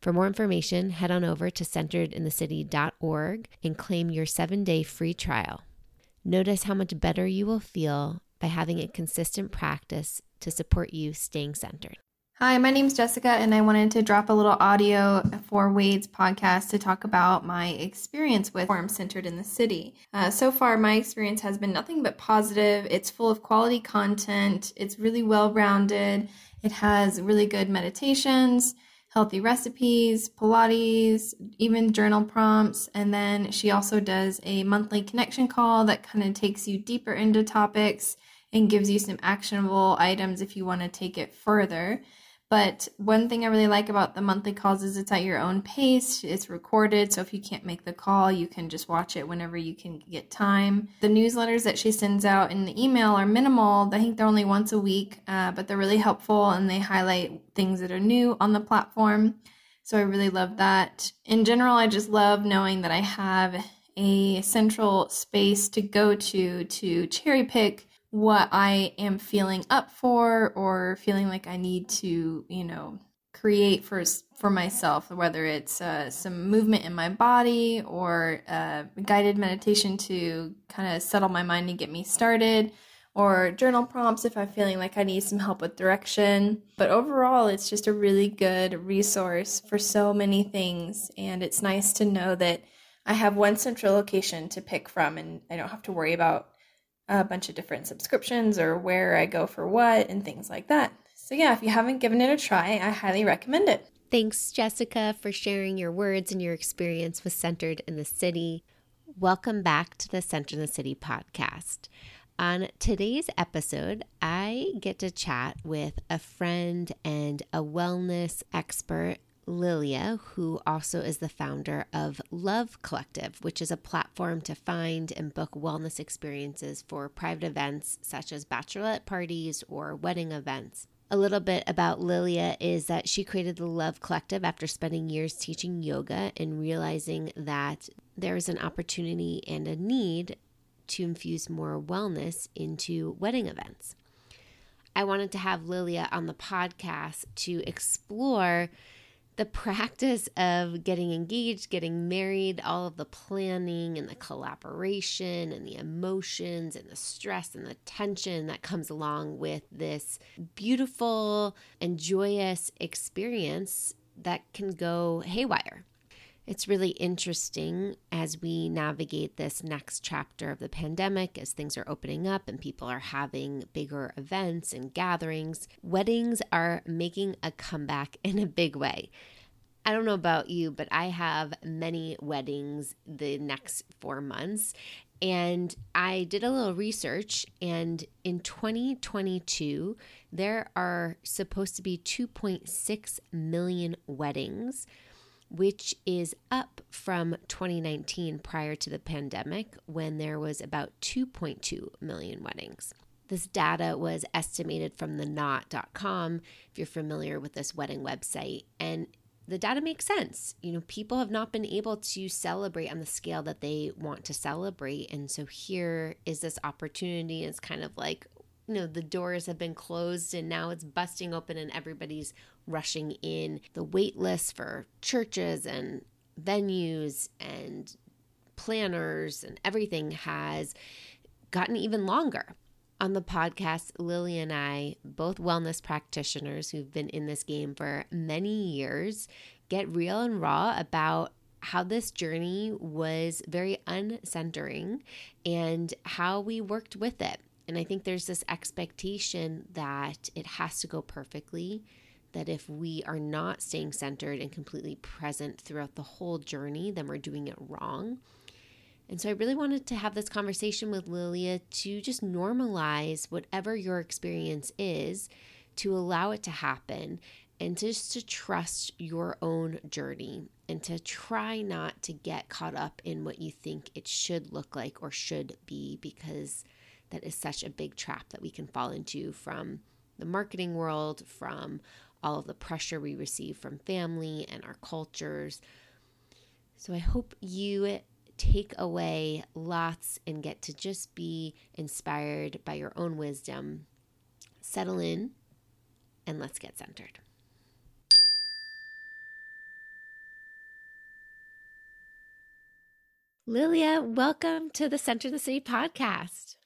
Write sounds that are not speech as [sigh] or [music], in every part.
For more information, head on over to centeredinthecity.org and claim your seven day free trial. Notice how much better you will feel by having a consistent practice to support you staying centered. Hi, my name is Jessica, and I wanted to drop a little audio for Wade's podcast to talk about my experience with Forum Centered in the City. Uh, so far, my experience has been nothing but positive. It's full of quality content, it's really well rounded, it has really good meditations, healthy recipes, Pilates, even journal prompts. And then she also does a monthly connection call that kind of takes you deeper into topics and gives you some actionable items if you want to take it further. But one thing I really like about the monthly calls is it's at your own pace. It's recorded, so if you can't make the call, you can just watch it whenever you can get time. The newsletters that she sends out in the email are minimal. I think they're only once a week, uh, but they're really helpful and they highlight things that are new on the platform. So I really love that. In general, I just love knowing that I have a central space to go to to cherry pick what I am feeling up for or feeling like I need to, you know, create for for myself, whether it's uh, some movement in my body or uh, guided meditation to kind of settle my mind and get me started, or journal prompts if I'm feeling like I need some help with direction. But overall, it's just a really good resource for so many things, and it's nice to know that I have one central location to pick from, and I don't have to worry about a bunch of different subscriptions or where I go for what and things like that. So, yeah, if you haven't given it a try, I highly recommend it. Thanks, Jessica, for sharing your words and your experience with Centered in the City. Welcome back to the Centered in the City podcast. On today's episode, I get to chat with a friend and a wellness expert Lilia, who also is the founder of Love Collective, which is a platform to find and book wellness experiences for private events such as bachelorette parties or wedding events. A little bit about Lilia is that she created the Love Collective after spending years teaching yoga and realizing that there is an opportunity and a need to infuse more wellness into wedding events. I wanted to have Lilia on the podcast to explore the practice of getting engaged, getting married, all of the planning and the collaboration and the emotions and the stress and the tension that comes along with this beautiful and joyous experience that can go haywire. It's really interesting as we navigate this next chapter of the pandemic, as things are opening up and people are having bigger events and gatherings. Weddings are making a comeback [laughs] in a big way. I don't know about you, but I have many weddings the next four months. And I did a little research, and in 2022, there are supposed to be 2.6 million weddings which is up from 2019 prior to the pandemic when there was about 2.2 million weddings. This data was estimated from the knot.com if you're familiar with this wedding website and the data makes sense. You know, people have not been able to celebrate on the scale that they want to celebrate and so here is this opportunity it's kind of like you know the doors have been closed and now it's busting open and everybody's rushing in the wait list for churches and venues and planners and everything has gotten even longer on the podcast lily and i both wellness practitioners who've been in this game for many years get real and raw about how this journey was very uncentering and how we worked with it. And I think there's this expectation that it has to go perfectly, that if we are not staying centered and completely present throughout the whole journey, then we're doing it wrong. And so I really wanted to have this conversation with Lilia to just normalize whatever your experience is, to allow it to happen, and just to trust your own journey and to try not to get caught up in what you think it should look like or should be, because that is such a big trap that we can fall into from the marketing world, from all of the pressure we receive from family and our cultures. So I hope you take away lots and get to just be inspired by your own wisdom. Settle in and let's get centered. Lilia, welcome to the Center of the City podcast.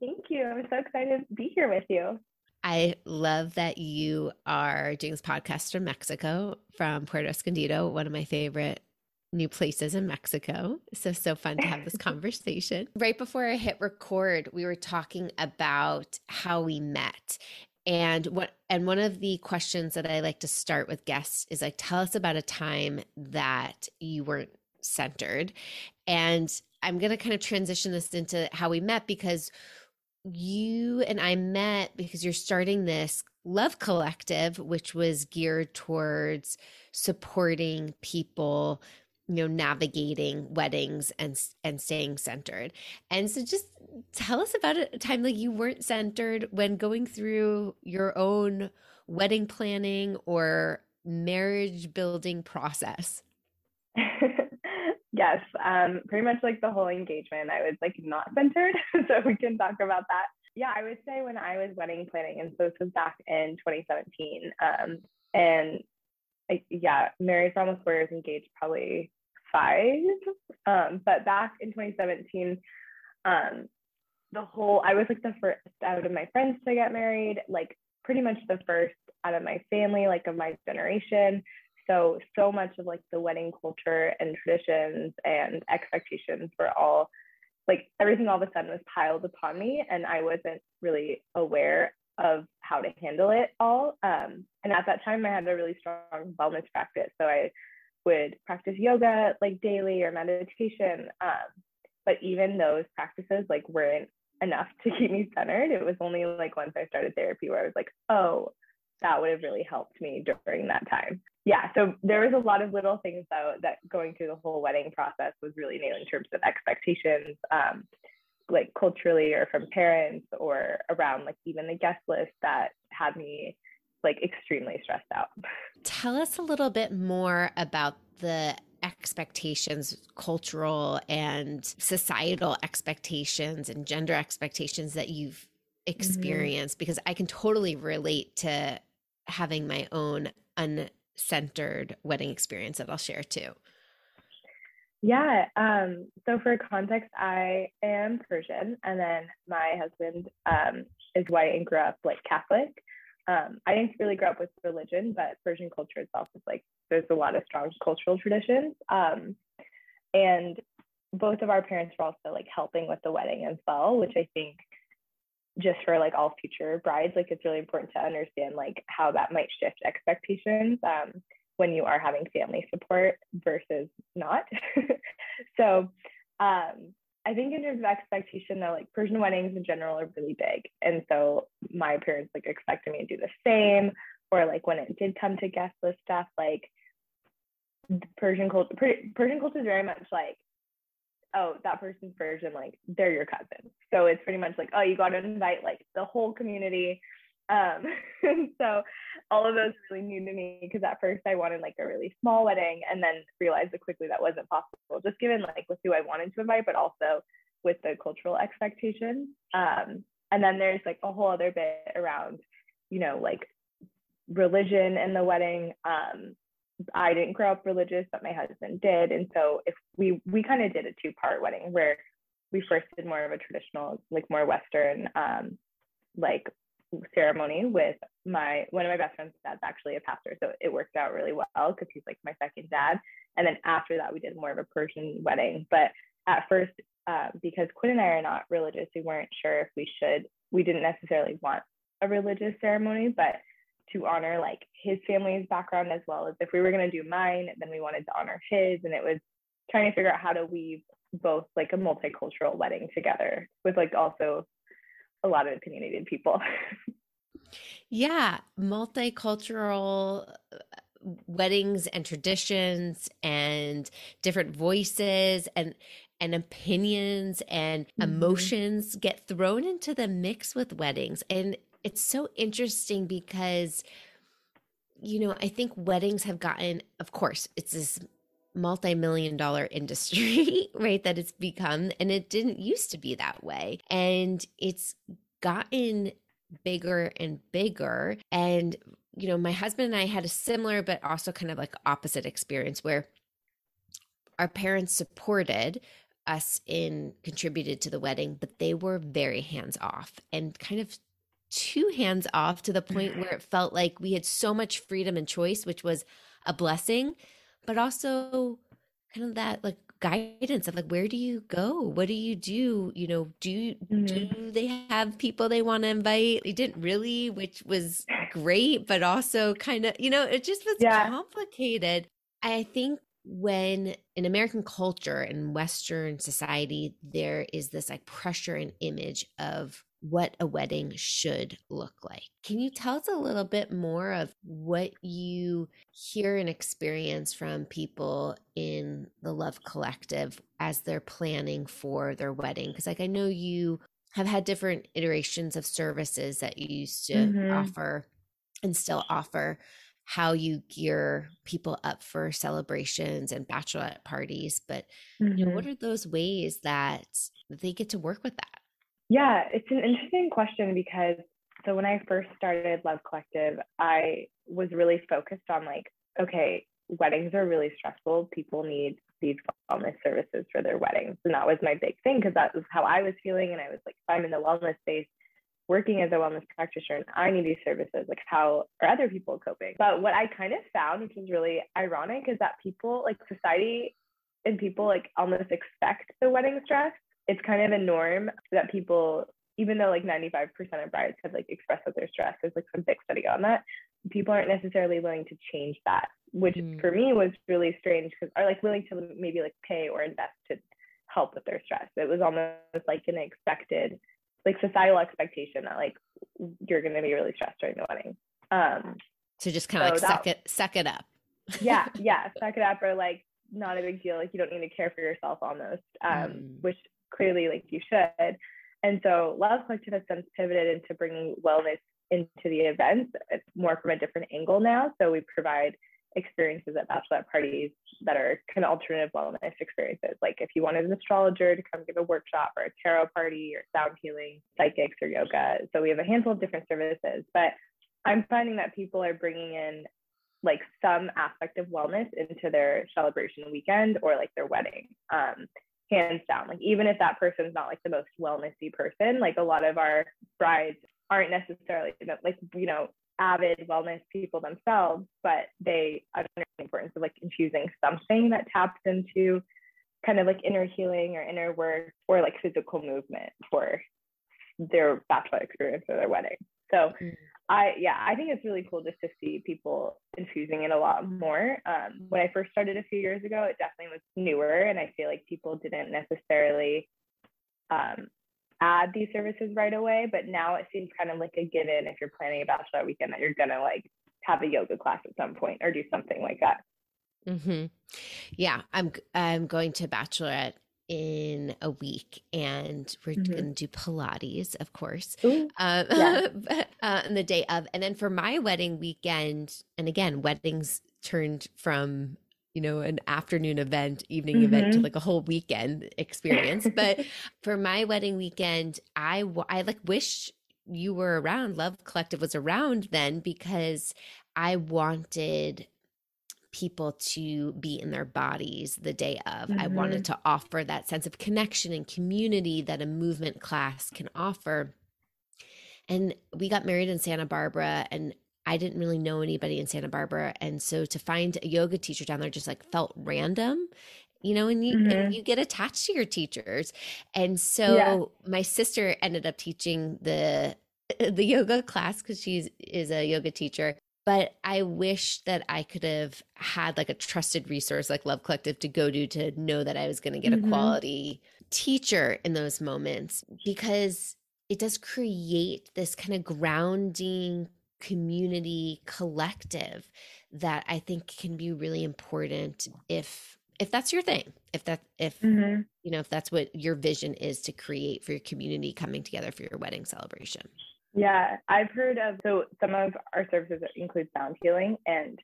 Thank you. I'm so excited to be here with you. I love that you are doing this podcast from Mexico, from Puerto Escondido, one of my favorite new places in Mexico. So, so fun to have this [laughs] conversation. right before I hit record, we were talking about how we met. And what and one of the questions that I like to start with guests is like tell us about a time that you weren't centered. And I'm going to kind of transition this into how we met because you and I met because you're starting this Love Collective, which was geared towards supporting people you know navigating weddings and and staying centered. And so just tell us about a time like you weren't centered when going through your own wedding planning or marriage building process [laughs] yes um pretty much like the whole engagement i was like not [laughs] centered so we can talk about that yeah i would say when i was wedding planning and so this was back in 2017 um and I, yeah married for almost four years engaged probably five. Um, but back in 2017, um, the whole I was like the first out of my friends to get married, like pretty much the first out of my family, like of my generation. So so much of like the wedding culture and traditions and expectations were all like everything all of a sudden was piled upon me and I wasn't really aware of how to handle it all. Um, and at that time I had a really strong wellness practice. So I would practice yoga like daily or meditation. Um, but even those practices like weren't enough to keep me centered. It was only like once I started therapy where I was like, oh, that would have really helped me during that time. Yeah. So there was a lot of little things though that going through the whole wedding process was really new in terms of expectations, um, like culturally or from parents or around like even the guest list that had me like extremely stressed out. Tell us a little bit more about the expectations, cultural and societal expectations and gender expectations that you've experienced, mm-hmm. because I can totally relate to having my own uncentered wedding experience that I'll share too. Yeah. Um, so for context, I am Persian, and then my husband um, is white and grew up like Catholic um, I didn't really grow up with religion, but Persian culture itself is like there's a lot of strong cultural traditions. Um, and both of our parents were also like helping with the wedding as well, which I think just for like all future brides, like it's really important to understand like how that might shift expectations um, when you are having family support versus not. [laughs] so um, I think in terms of expectation though, like Persian weddings in general are really big. And so my parents like expected me to do the same. Or like when it did come to guest list stuff, like Persian culture Persian culture is very much like, oh, that person's Persian, like they're your cousin. So it's pretty much like, oh, you gotta invite like the whole community um, [laughs] so all of those really new to me because at first I wanted like a really small wedding and then realized that quickly that wasn't possible, just given like with who I wanted to invite, but also with the cultural expectations. Um, and then there's like a whole other bit around, you know, like religion in the wedding. Um, I didn't grow up religious, but my husband did. And so if we we kind of did a two-part wedding where we first did more of a traditional, like more Western, um, like ceremony with my one of my best friends' dad's actually a pastor, so it worked out really well because he's like my second dad. And then after that, we did more of a Persian wedding. But at first, uh, because Quinn and I are not religious, we weren't sure if we should. We didn't necessarily want a religious ceremony, but to honor like his family's background as well as if we were going to do mine, then we wanted to honor his, and it was trying to figure out how to weave both like a multicultural wedding together with like also a lot of opinionated people. yeah, multicultural uh, weddings and traditions and different voices and and opinions and mm-hmm. emotions get thrown into the mix with weddings and it's so interesting because you know i think weddings have gotten of course it's this multi-million dollar [laughs] industry right that it's become and it didn't used to be that way. And it's gotten bigger and bigger. And you know my husband and I had a similar but also kind of like opposite experience where our parents supported us in contributed to the wedding but they were very hands off and kind of too hands off to the point where it felt like we had so much freedom and choice which was a blessing but also kind of that like guidance of like where do you go? What do you do? You know do mm-hmm. do they have people they want to invite? They didn't really which was great but also kind of you know it just was yeah. complicated. I think when in american culture and western society there is this like pressure and image of what a wedding should look like. Can you tell us a little bit more of what you hear and experience from people in the Love Collective as they're planning for their wedding? Because, like, I know you have had different iterations of services that you used to mm-hmm. offer and still offer how you gear people up for celebrations and bachelorette parties but mm-hmm. you know, what mm-hmm. are those ways that they get to work with that yeah, it's an interesting question because so when I first started Love Collective, I was really focused on like, okay, weddings are really stressful. People need these wellness services for their weddings. And that was my big thing because that was how I was feeling. And I was like, if I'm in the wellness space, working as a wellness practitioner and I need these services, like how are other people coping? But what I kind of found, which is really ironic, is that people like society and people like almost expect the wedding stress it's kind of a norm that people even though like 95% of brides have like expressed that they're stressed there's like some big study on that people aren't necessarily willing to change that which mm. for me was really strange because are like willing to maybe like pay or invest to help with their stress it was almost like an expected like societal expectation that like you're going to be really stressed during the wedding um so just kind of so like suck it suck it up yeah [laughs] yeah suck it up or like not a big deal like you don't need to care for yourself almost um mm. which clearly like you should. And so Love Collective has since pivoted into bringing wellness into the events it's more from a different angle now. So we provide experiences at bachelorette parties that are kind of alternative wellness experiences. Like if you wanted an astrologer to come give a workshop or a tarot party or sound healing, psychics or yoga. So we have a handful of different services, but I'm finding that people are bringing in like some aspect of wellness into their celebration weekend or like their wedding. Um, hands down. Like even if that person's not like the most wellnessy person, like a lot of our brides aren't necessarily like you know avid wellness people themselves, but they understand the importance of like infusing something that taps into kind of like inner healing or inner work or like physical movement for their bachelor experience or their wedding. So mm. I yeah, I think it's really cool just to see people infusing it a lot more. Um, when I first started a few years ago, it definitely was newer, and I feel like people didn't necessarily um, add these services right away. But now it seems kind of like a given if you're planning a bachelor weekend that you're gonna like have a yoga class at some point or do something like that. Mm-hmm. Yeah, I'm I'm going to bachelorette in a week and we're mm-hmm. going to do Pilates, of course, Ooh, um, [laughs] yeah. uh, on the day of. And then for my wedding weekend, and again, weddings turned from you know an afternoon event evening mm-hmm. event to mm-hmm. like a whole weekend experience [laughs] but for my wedding weekend i i like wish you were around love collective was around then because i wanted people to be in their bodies the day of. Mm-hmm. I wanted mm-hmm. to offer that sense of connection and community that a movement class can offer. And we got married in Santa Barbara and I didn't really know anybody in Santa Barbara. And so to find a yoga teacher down there just like felt random you know, and you mm-hmm. and you get attached to your teachers. And so yeah. my sister ended up teaching the [laughs] the yoga class because she is a yoga teacher. But I wish that I could have had like a trusted resource like Love Collective to go to to know that I was going to get mm-hmm. a quality teacher in those moments because it does create this kind of grounding community collective that I think can be really important if if that's your thing if that if mm-hmm. you know if that's what your vision is to create for your community coming together for your wedding celebration yeah i've heard of so some of our services include sound healing and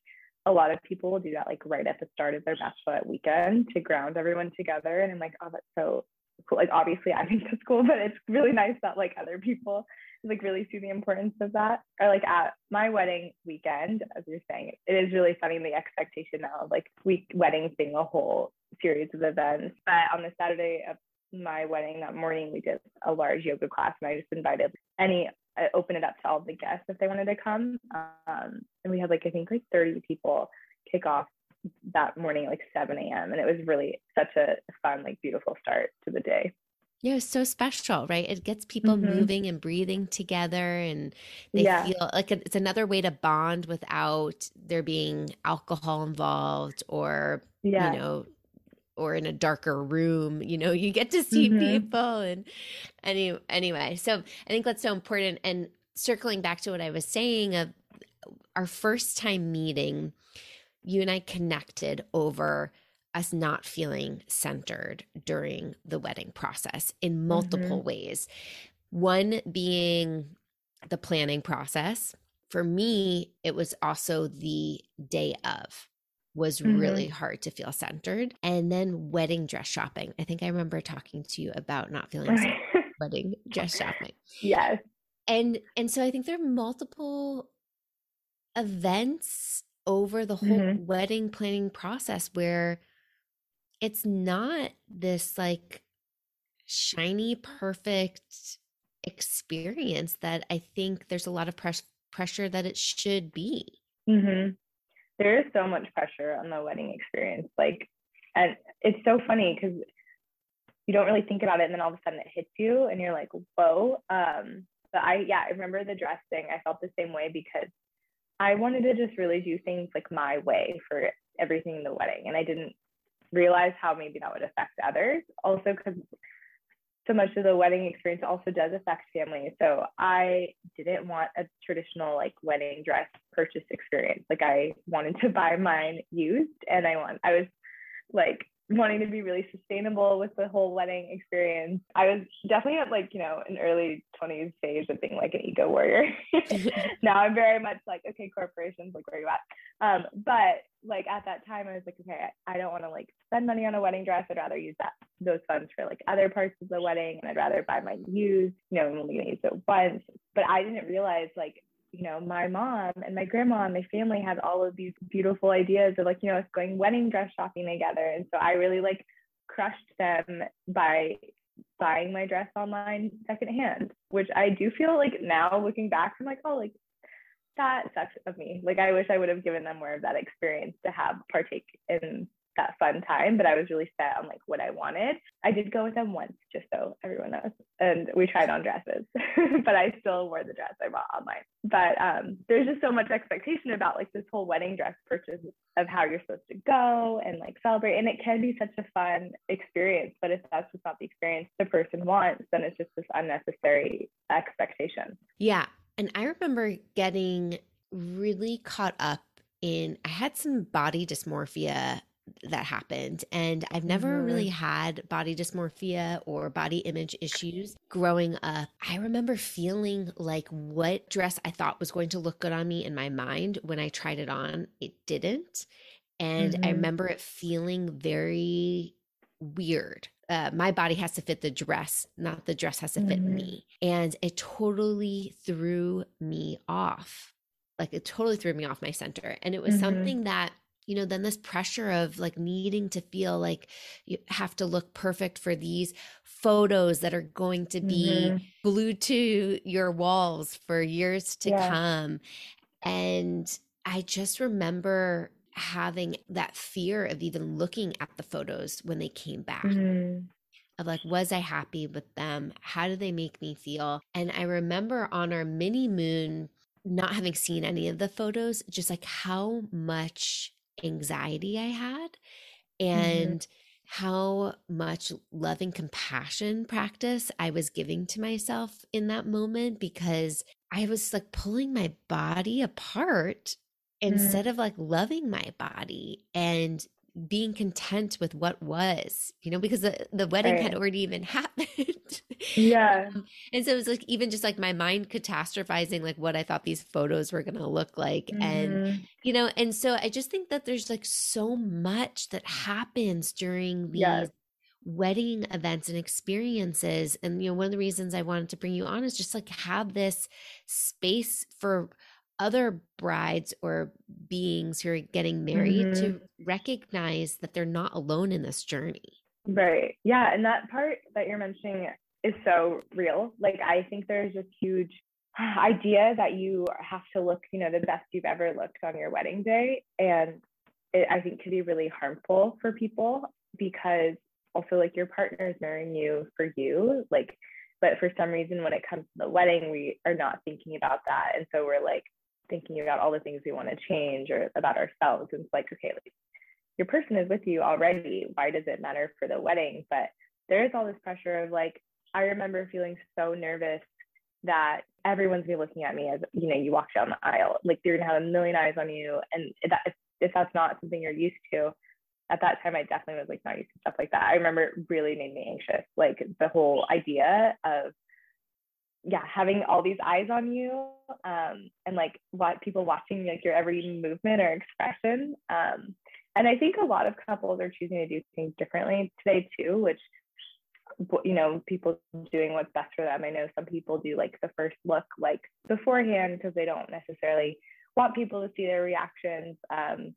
a lot of people will do that like right at the start of their bachelorette weekend to ground everyone together and i'm like oh that's so cool like obviously i think that's cool but it's really nice that like other people like really see the importance of that. Or like at my wedding weekend, as you're saying, it is really funny the expectation now of like week weddings being a whole series of events. But on the Saturday of my wedding that morning, we did a large yoga class, and I just invited any I open it up to all the guests if they wanted to come. Um, and we had like I think like 30 people kick off that morning at like 7 a.m. and it was really such a fun like beautiful start to the day. Yeah, it's so special, right? It gets people mm-hmm. moving and breathing together, and they yeah. feel like it's another way to bond without there being alcohol involved or, yeah. you know, or in a darker room. You know, [laughs] you get to see mm-hmm. people, and any anyway. So I think that's so important. And circling back to what I was saying of our first time meeting, you and I connected over us not feeling centered during the wedding process in multiple mm-hmm. ways. One being the planning process. For me, it was also the day of was mm-hmm. really hard to feel centered. And then wedding dress shopping. I think I remember talking to you about not feeling [laughs] wedding dress shopping. Yes. And and so I think there are multiple events over the whole mm-hmm. wedding planning process where it's not this like shiny, perfect experience that I think there's a lot of press- pressure that it should be. Mm-hmm. There is so much pressure on the wedding experience. Like, and it's so funny because you don't really think about it, and then all of a sudden it hits you, and you're like, "Whoa!" Um, but I, yeah, I remember the dress thing. I felt the same way because I wanted to just really do things like my way for everything in the wedding, and I didn't realize how maybe that would affect others. Also, because so much of the wedding experience also does affect families. So I didn't want a traditional like wedding dress purchase experience. Like I wanted to buy mine used, and I want I was like wanting to be really sustainable with the whole wedding experience. I was definitely at like, you know, an early 20s phase of being like an eco warrior. [laughs] [laughs] now I'm very much like, okay, corporations, like where you at? Um, but like at that time I was like, okay, I don't want to like spend money on a wedding dress. I'd rather use that those funds for like other parts of the wedding and I'd rather buy my used, you know, I'm only gonna use it once. But I didn't realize like you know, my mom and my grandma and my family had all of these beautiful ideas of like, you know, us going wedding dress shopping together. And so I really like crushed them by buying my dress online secondhand, which I do feel like now looking back, I'm like, oh, like that sucks of me. Like I wish I would have given them more of that experience to have partake in that fun time, but I was really set on like what I wanted. I did go with them once, just so everyone knows, and we tried on dresses, [laughs] but I still wore the dress I bought online. But um, there's just so much expectation about like this whole wedding dress purchase of how you're supposed to go and like celebrate, and it can be such a fun experience. But if that's just not the experience the person wants, then it's just this unnecessary expectation. Yeah, and I remember getting really caught up in I had some body dysmorphia that happened. And I've never mm-hmm. really had body dysmorphia or body image issues growing up. I remember feeling like what dress I thought was going to look good on me in my mind when I tried it on, it didn't. And mm-hmm. I remember it feeling very weird. Uh, my body has to fit the dress, not the dress has to fit mm-hmm. me. And it totally threw me off. Like it totally threw me off my center. And it was mm-hmm. something that you know, then this pressure of like needing to feel like you have to look perfect for these photos that are going to be mm-hmm. glued to your walls for years to yeah. come. And I just remember having that fear of even looking at the photos when they came back. Mm-hmm. Of like, was I happy with them? How did they make me feel? And I remember on our mini moon, not having seen any of the photos, just like how much anxiety I had mm-hmm. and mm-hmm. how much loving compassion practice I was giving to myself in that moment because I was like pulling my body apart Mm. instead of like loving my body and being content with what was, you know, because the, the wedding right. had already even [laughs] happened. Yeah. um, and so it was like even just like my mind catastrophizing like what I thought these photos were going to look like. Mm-hmm. And, you know, and so I just think that there's like so much that happens during these yes. wedding events and experiences. And, you know, one of the reasons I wanted to bring you on is just like have this space for other brides or beings who are getting married mm-hmm. to recognize that they're not alone in this journey. Right. Yeah. And that part that you're mentioning is so real. Like, I think there's this huge idea that you have to look, you know, the best you've ever looked on your wedding day. And it, I think, can be really harmful for people because also, like, your partner is marrying you for you. Like, but for some reason, when it comes to the wedding, we are not thinking about that. And so we're like, thinking about all the things we want to change or about ourselves. And it's like, okay, like, your person is with you already. Why does it matter for the wedding? But there's all this pressure of like, I remember feeling so nervous that everyone's gonna be looking at me as you know you walk down the aisle. Like they're gonna have a million eyes on you. And that if, if that's not something you're used to at that time i definitely was like not used to stuff like that. I remember it really made me anxious. Like the whole idea of yeah, having all these eyes on you um, and like what people watching like your every movement or expression. Um, and I think a lot of couples are choosing to do things differently today too, which you know people doing what's best for them. I know some people do like the first look like beforehand because they don't necessarily want people to see their reactions um,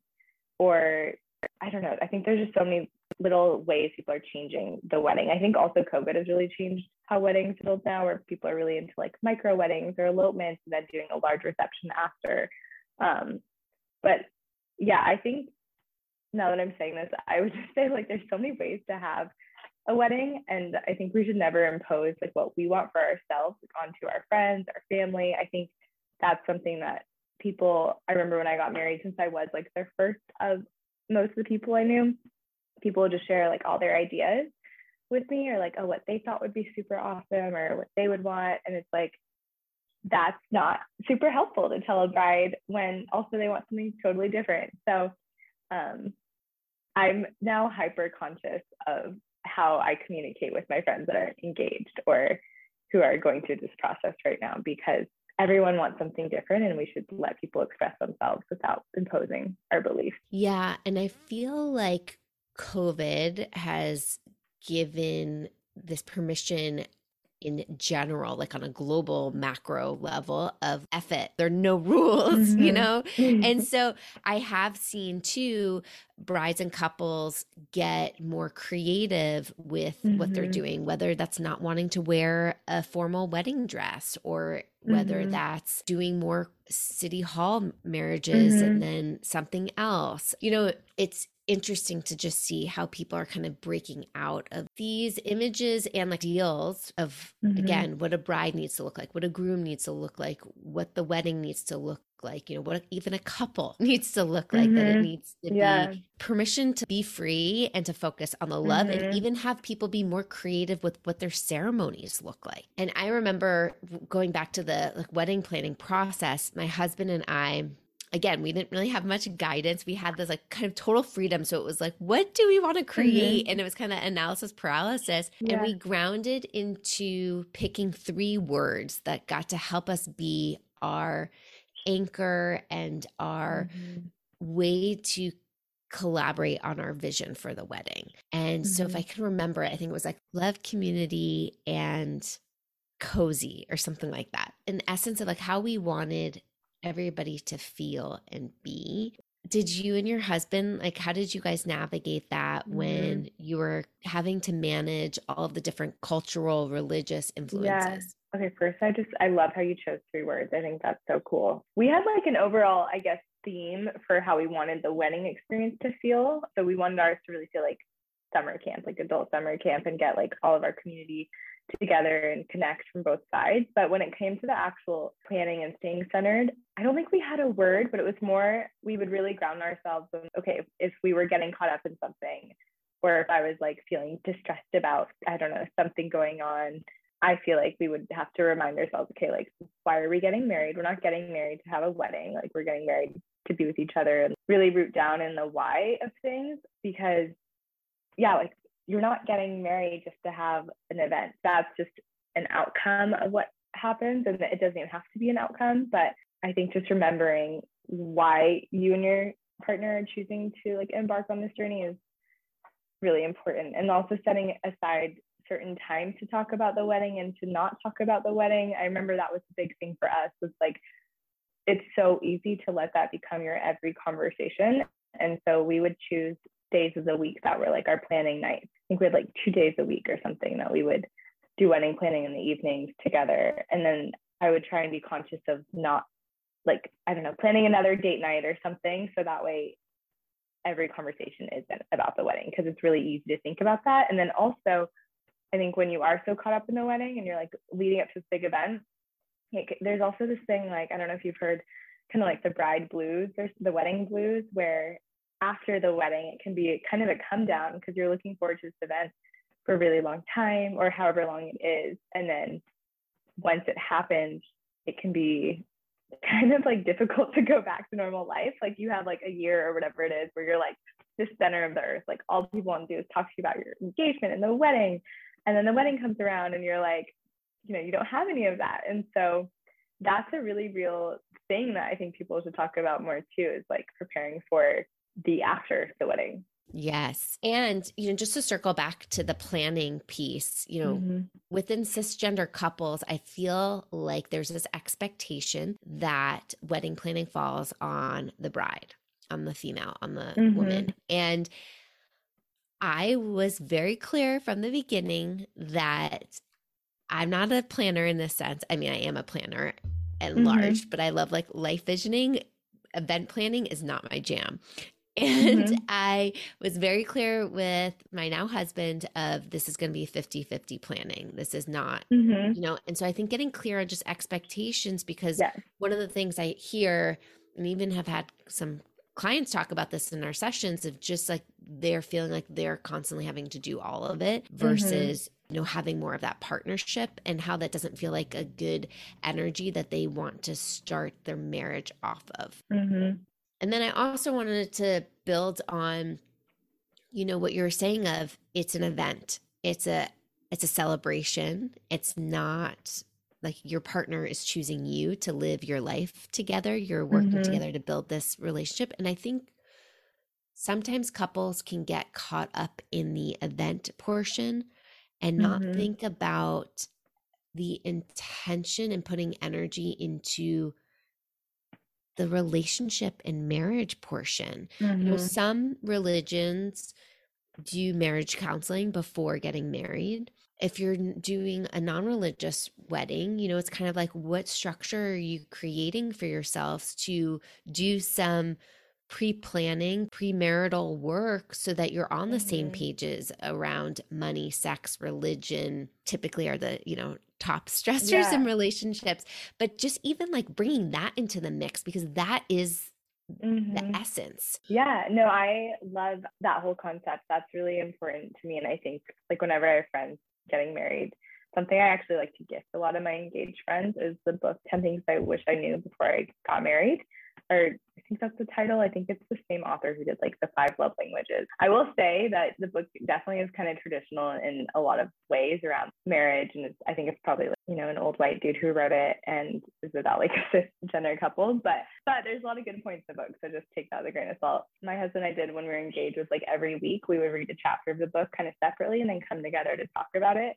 or I don't know. I think there's just so many little ways people are changing the wedding. I think also COVID has really changed how weddings build now, where people are really into like micro weddings or elopements and then doing a large reception after. Um, but yeah, I think now that I'm saying this, I would [laughs] just say like there's so many ways to have a wedding, and I think we should never impose like what we want for ourselves onto our friends, our family. I think that's something that people. I remember when I got married, since I was like the first of most of the people I knew, people would just share like all their ideas with me or like oh what they thought would be super awesome or what they would want and it's like that's not super helpful to tell a bride when also they want something totally different so um, i'm now hyper conscious of how i communicate with my friends that are engaged or who are going through this process right now because everyone wants something different and we should let people express themselves without imposing our beliefs. Yeah. And I feel like COVID has given this permission in general, like on a global macro level of effort. There are no [laughs] rules, mm-hmm. you know? [laughs] and so I have seen too brides and couples get more creative with mm-hmm. what they're mm-hmm. doing, whether that's not wanting to wear a formal wedding dress or whether mm-hmm. that's doing more city hall marriages and mm-hmm. then something else. You know, it's interesting to just see how people are kind of breaking out of these images and like deals of mm-hmm. again what a bride needs to look like what a groom needs to look like what the wedding needs to look like you know what even a couple [laughs] needs to look like mm-hmm. that it mm-hmm. needs to yeah. be permission to be free and to focus on the love mm-hmm. and even have people be more creative with what their ceremonies look like and i remember going back to the like wedding planning process my husband and i again, we didn't really have much guidance. We had this like kind of total freedom. So it was like, what do we want to create? Mm-hmm. And it was kind of analysis paralysis. Yeah. And we grounded into picking three words that got to help us be our anchor and our mm-hmm. way to collaborate on our vision for the wedding. And mm-hmm. so if I mm-hmm. can remember, I think it was like love, community, and cozy or something like that. In essence of like how we wanted everybody to feel and be. Did you and your husband like how did you guys navigate that mm-hmm. when you were having to manage all of the different cultural religious influences yeah. okay first i just i love how you chose three words i think that's so cool we had like an overall i guess theme for how we wanted the wedding experience to feel so we wanted ours to really feel like summer camp like adult summer camp and get like all of our community together and connect from both sides. But when it came to the actual planning and staying centered, I don't think we had a word, but it was more we would really ground ourselves in okay, if we were getting caught up in something, or if I was like feeling distressed about, I don't know, something going on. I feel like we would have to remind ourselves, okay, like, why are we getting married? We're not getting married to have a wedding. Like, we're getting married to be with each other and really root down in the why of things because, yeah, like you're not getting married just to have an event. That's just an outcome of what happens. And it doesn't even have to be an outcome. But I think just remembering why you and your partner are choosing to like embark on this journey is really important. And also setting aside certain time to talk about the wedding and to not talk about the wedding. I remember that was a big thing for us was like it's so easy to let that become your every conversation. And so we would choose days of the week that were like our planning nights. I think we had like two days a week or something that we would do wedding planning in the evenings together. And then I would try and be conscious of not like, I don't know, planning another date night or something. So that way every conversation isn't about the wedding because it's really easy to think about that. And then also, I think when you are so caught up in the wedding and you're like leading up to this big event, like, there's also this thing like, I don't know if you've heard kind of like the bride blues, there's the wedding blues where after the wedding, it can be kind of a come down because you're looking forward to this event for a really long time or however long it is. And then once it happens, it can be [laughs] kind of like difficult to go back to normal life. Like you have like a year or whatever it is where you're like the center of the earth. Like all people want to do is talk to you about your engagement and the wedding. And then the wedding comes around and you're like, you know, you don't have any of that. And so that's a really real thing that I think people should talk about more too is like preparing for the after the wedding. Yes. And, you know, just to circle back to the planning piece, you know, mm-hmm. within cisgender couples, I feel like there's this expectation that wedding planning falls on the bride, on the female, on the mm-hmm. woman. And I was very clear from the beginning that I'm not a planner in this sense. I mean, I am a planner at mm-hmm. large, but I love like life visioning. Event planning is not my jam. And mm-hmm. [laughs] I was very clear with my now husband of this is going to be 50 50 planning. This is not, mm-hmm. you know, and so I think getting clear on just expectations because yes. one of the things I hear and even have had some clients talk about this in our sessions of just like they're feeling like they're constantly having to do all of it mm-hmm. versus mm-hmm. you know having more of that partnership and how that doesn't feel like a good energy that they want to start their marriage off of mm-hmm. And then I also wanted to build on, you know, what you were saying of it's an event. It's a it's a celebration. It's not like your partner is choosing you to live your life together. You're working mm-hmm. together to build this relationship. And I think sometimes couples can get caught up in the event portion and not mm-hmm. think about the intention and putting energy into the relationship and marriage portion. Mm-hmm. You know, mm-hmm. some religions do marriage counseling before getting married. If you're doing a non religious wedding, you know, it's kind of like what structure are you creating for yourselves to do some pre planning, premarital work so that you're on the mm-hmm. same pages around money, sex, religion, typically are the, you know, top stressors yeah. in relationships. But just even like bringing that into the mix because that is mm-hmm. the essence. Yeah, no, I love that whole concept. That's really important to me. And I think like whenever I have friends getting married, something I actually like to gift a lot of my engaged friends is the book 10 Things I Wish I Knew Before I Got Married or I think that's the title. I think it's the same author who did like the five love languages. I will say that the book definitely is kind of traditional in a lot of ways around marriage. And I think it's probably like, you know, an old white dude who wrote it and is about like [laughs] a cisgender couple. But but there's a lot of good points in the book. So just take that with a grain of salt. My husband and I did when we were engaged was like every week we would read a chapter of the book kind of separately and then come together to talk about it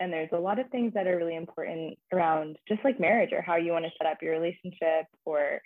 and there's a lot of things that are really important around just like marriage or how you want to set up your relationship or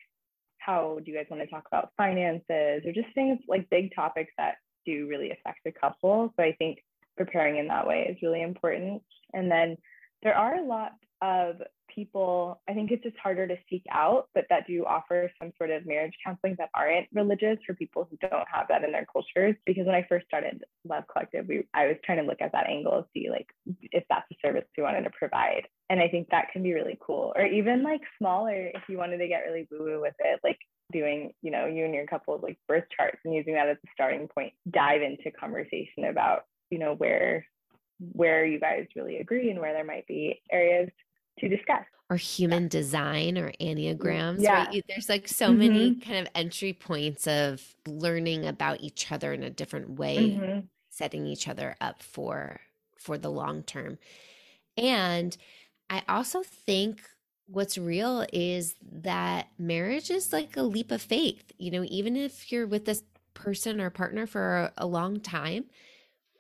how do you guys want to talk about finances or just things like big topics that do really affect the couple. So I think preparing in that way is really important. And then there are a lot of people, I think it's just harder to seek out, but that do offer some sort of marriage counseling that aren't religious for people who don't have that in their cultures. Because when I first started Love Collective, we I was trying to look at that angle to see like if that's a service we wanted to provide. And I think that can be really cool. Or even like smaller if you wanted to get really woo-woo with it, like doing, you know, you and your couple's like birth charts and using that as a starting point, dive into conversation about, you know, where where you guys really agree and where there might be areas to discuss. Or human design or enneagrams, yeah. right? There's like so mm-hmm. many kind of entry points of learning about each other in a different way, mm-hmm. setting each other up for for the long term. And I also think what's real is that marriage is like a leap of faith. You know, even if you're with this person or partner for a, a long time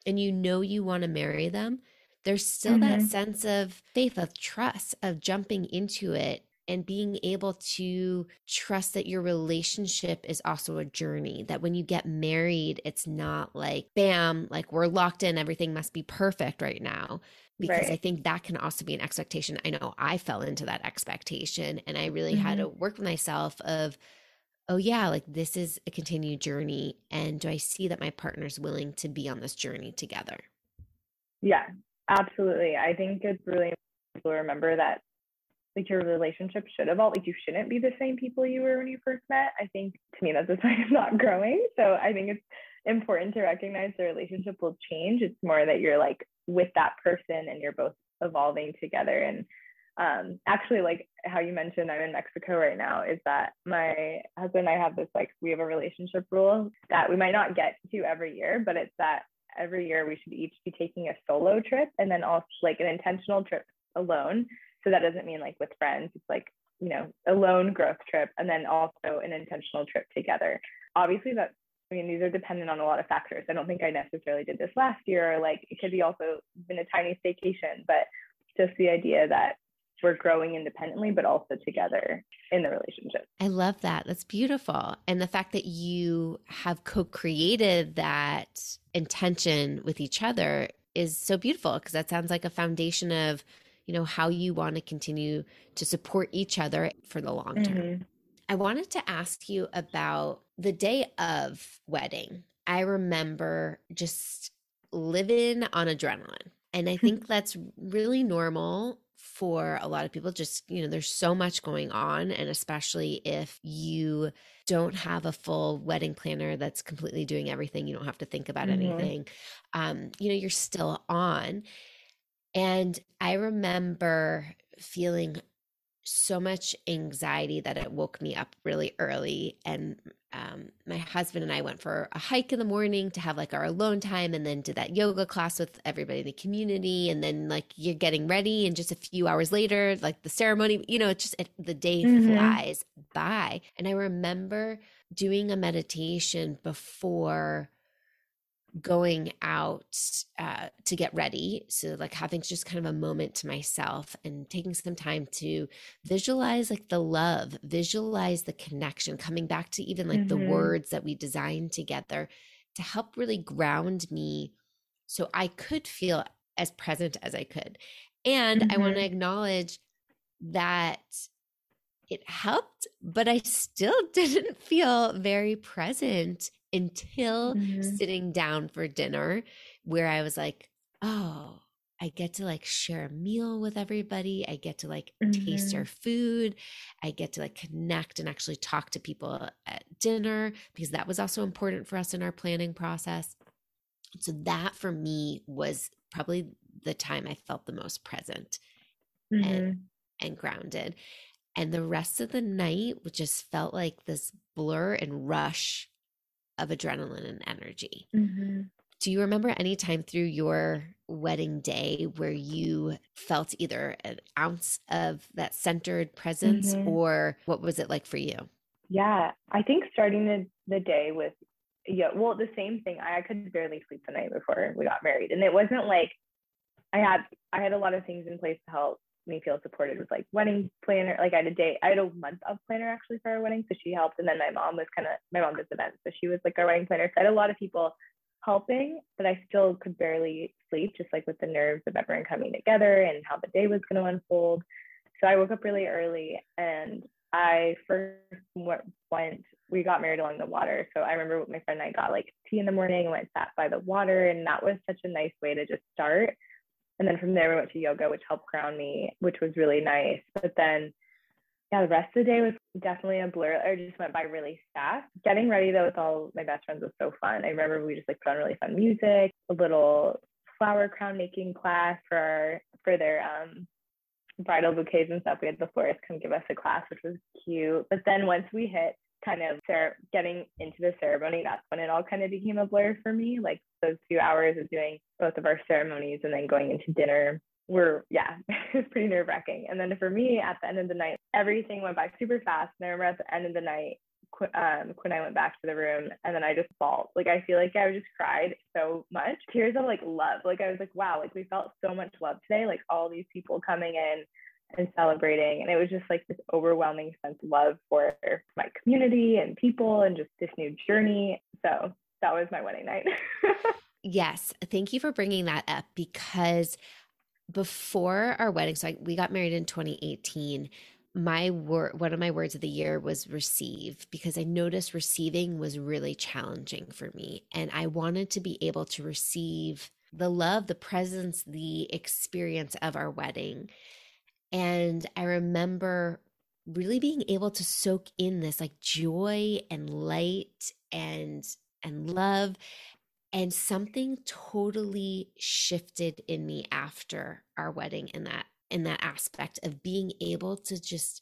and you know you want to marry them, there's still mm-hmm. that sense of faith, of trust, of jumping into it and being able to trust that your relationship is also a journey. That when you get married, it's not like, bam, like we're locked in, everything must be perfect right now. Because right. I think that can also be an expectation. I know I fell into that expectation and I really mm-hmm. had to work with myself of, oh yeah, like this is a continued journey. And do I see that my partner's willing to be on this journey together? Yeah, Absolutely. I think it's really important to remember that like your relationship should evolve. Like you shouldn't be the same people you were when you first met. I think to me that's a [laughs] sign of not growing. So I think it's important to recognize the relationship will change. It's more that you're like with that person and you're both evolving together. And um, actually, like how you mentioned, I'm in Mexico right now. Is that my husband and I have this like we have a relationship rule that we might not get to every year, but it's that every year we should each be taking a solo trip and then also like an intentional trip alone. So that doesn't mean like with friends, it's like, you know, a lone growth trip and then also an intentional trip together. Obviously, that I mean, these are dependent on a lot of factors. I don't think I necessarily did this last year. Like it could be also been a tiny staycation, but just the idea that we're growing independently, but also together in the relationship. I love that. That's beautiful. And the fact that you have co created that intention with each other is so beautiful because that sounds like a foundation of, you know, how you want to continue to support each other for the long term. Mm-hmm. I wanted to ask you about the day of wedding. I remember just living on adrenaline. And I [laughs] think that's really normal for a lot of people just you know there's so much going on and especially if you don't have a full wedding planner that's completely doing everything you don't have to think about mm-hmm. anything um you know you're still on and i remember feeling so much anxiety that it woke me up really early and um, my husband and I went for a hike in the morning to have like our alone time and then did that yoga class with everybody in the community. And then like you're getting ready and just a few hours later, like the ceremony, you know, it's just it, the day mm-hmm. flies by. And I remember doing a meditation before going out uh, to get ready. So, like, having just kind of a moment to myself and taking some time to visualize like the love, visualize the connection, coming back to even like mm-hmm. the words that we designed together to help really ground me so I could feel as present as I could. And mm-hmm. I want to acknowledge that it helped, but I still [laughs] didn't feel very present until mm-hmm. sitting down for dinner where I was like, oh, I get to like share a meal with everybody. I get to like mm-hmm. taste our food. I get to like connect and actually talk to people at dinner because that was also important for us in our planning process. So that for me was probably the time I felt the most present mm-hmm. and and grounded. And the rest of the night just felt like this blur and rush of adrenaline and energy. Mm-hmm. Do you remember any time through your wedding day where you felt either an ounce of that centered presence mm-hmm. or what was it like for you? Yeah, I think starting the, the day with, yeah, well, the same thing. I, I could barely sleep the night before we got married. And it wasn't like I had, I had a lot of things in place to help me feel supported with like wedding planner. Like I had a day, I had a month of planner actually for our wedding, so she helped. And then my mom was kind of my mom does events, so she was like our wedding planner. So I had a lot of people helping, but I still could barely sleep, just like with the nerves of everyone coming together and how the day was going to unfold. So I woke up really early and I first went, we got married along the water. So I remember my friend and I got like tea in the morning and went sat by the water. And that was such a nice way to just start. And then from there, we went to yoga, which helped ground me, which was really nice. But then, yeah, the rest of the day was definitely a blur. It just went by really fast. Getting ready though with all my best friends was so fun. I remember we just like put on really fun music, a little flower crown making class for our, for their um bridal bouquets and stuff. We had the florist come give us a class, which was cute. But then once we hit kind of getting into the ceremony, that's when it all kind of became a blur for me. Like those two hours of doing both of our ceremonies and then going into dinner were, yeah, it was [laughs] pretty nerve wracking. And then for me, at the end of the night, everything went by super fast. And I remember at the end of the night, um, when I went back to the room and then I just bawled. Like I feel like I just cried so much. Tears of like love. Like I was like, wow, like we felt so much love today. Like all these people coming in and celebrating. And it was just like this overwhelming sense of love for my community and people and just this new journey. So that was my wedding night. [laughs] yes. Thank you for bringing that up because before our wedding, so I, we got married in 2018 my word one of my words of the year was receive because i noticed receiving was really challenging for me and i wanted to be able to receive the love the presence the experience of our wedding and I remember really being able to soak in this like joy and light and and love and something totally shifted in me after our wedding in that in that aspect of being able to just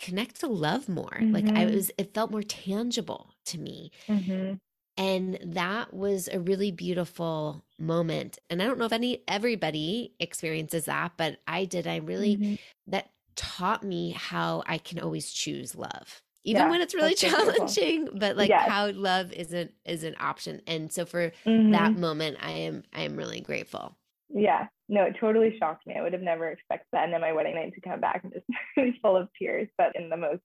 connect to love more mm-hmm. like i mm-hmm. was it felt more tangible to me mm-hmm. And that was a really beautiful moment. And I don't know if any everybody experiences that, but I did. I really mm-hmm. that taught me how I can always choose love. Even yeah, when it's really [laughs] challenging, beautiful. but like yes. how love isn't is an option. And so for mm-hmm. that moment I am I am really grateful. Yeah. No, it totally shocked me. I would have never expected that. And then my wedding night to come back and just [laughs] full of tears, but in the most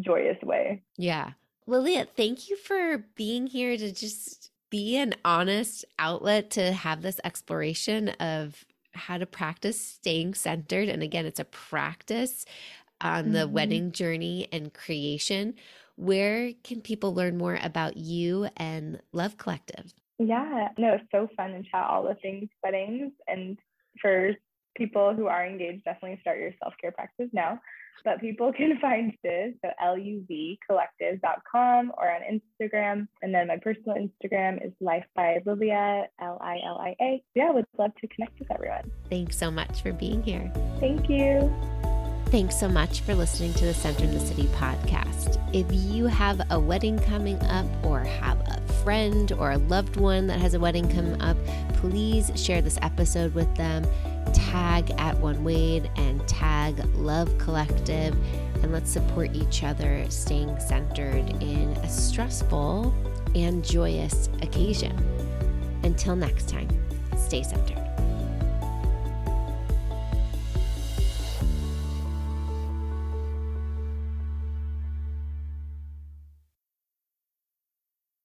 joyous way. Yeah. Lilia, thank you for being here to just be an honest outlet to have this exploration of how to practice staying centered. And again, it's a practice on mm-hmm. the wedding journey and creation. Where can people learn more about you and Love Collective? Yeah, no, it's so fun to chat all the things weddings. And for people who are engaged, definitely start your self care practice now but people [laughs] can find this so luvcollective.com or on Instagram. And then my personal Instagram is life by Lilia, L I L I A. Yeah, would love to connect with everyone. Thanks so much for being here. Thank you. Thanks so much for listening to the Centered in the City podcast. If you have a wedding coming up or have a friend or a loved one that has a wedding coming up, please share this episode with them tag at One Wade and tag Love Collective, and let's support each other staying centered in a stressful and joyous occasion. Until next time, stay centered.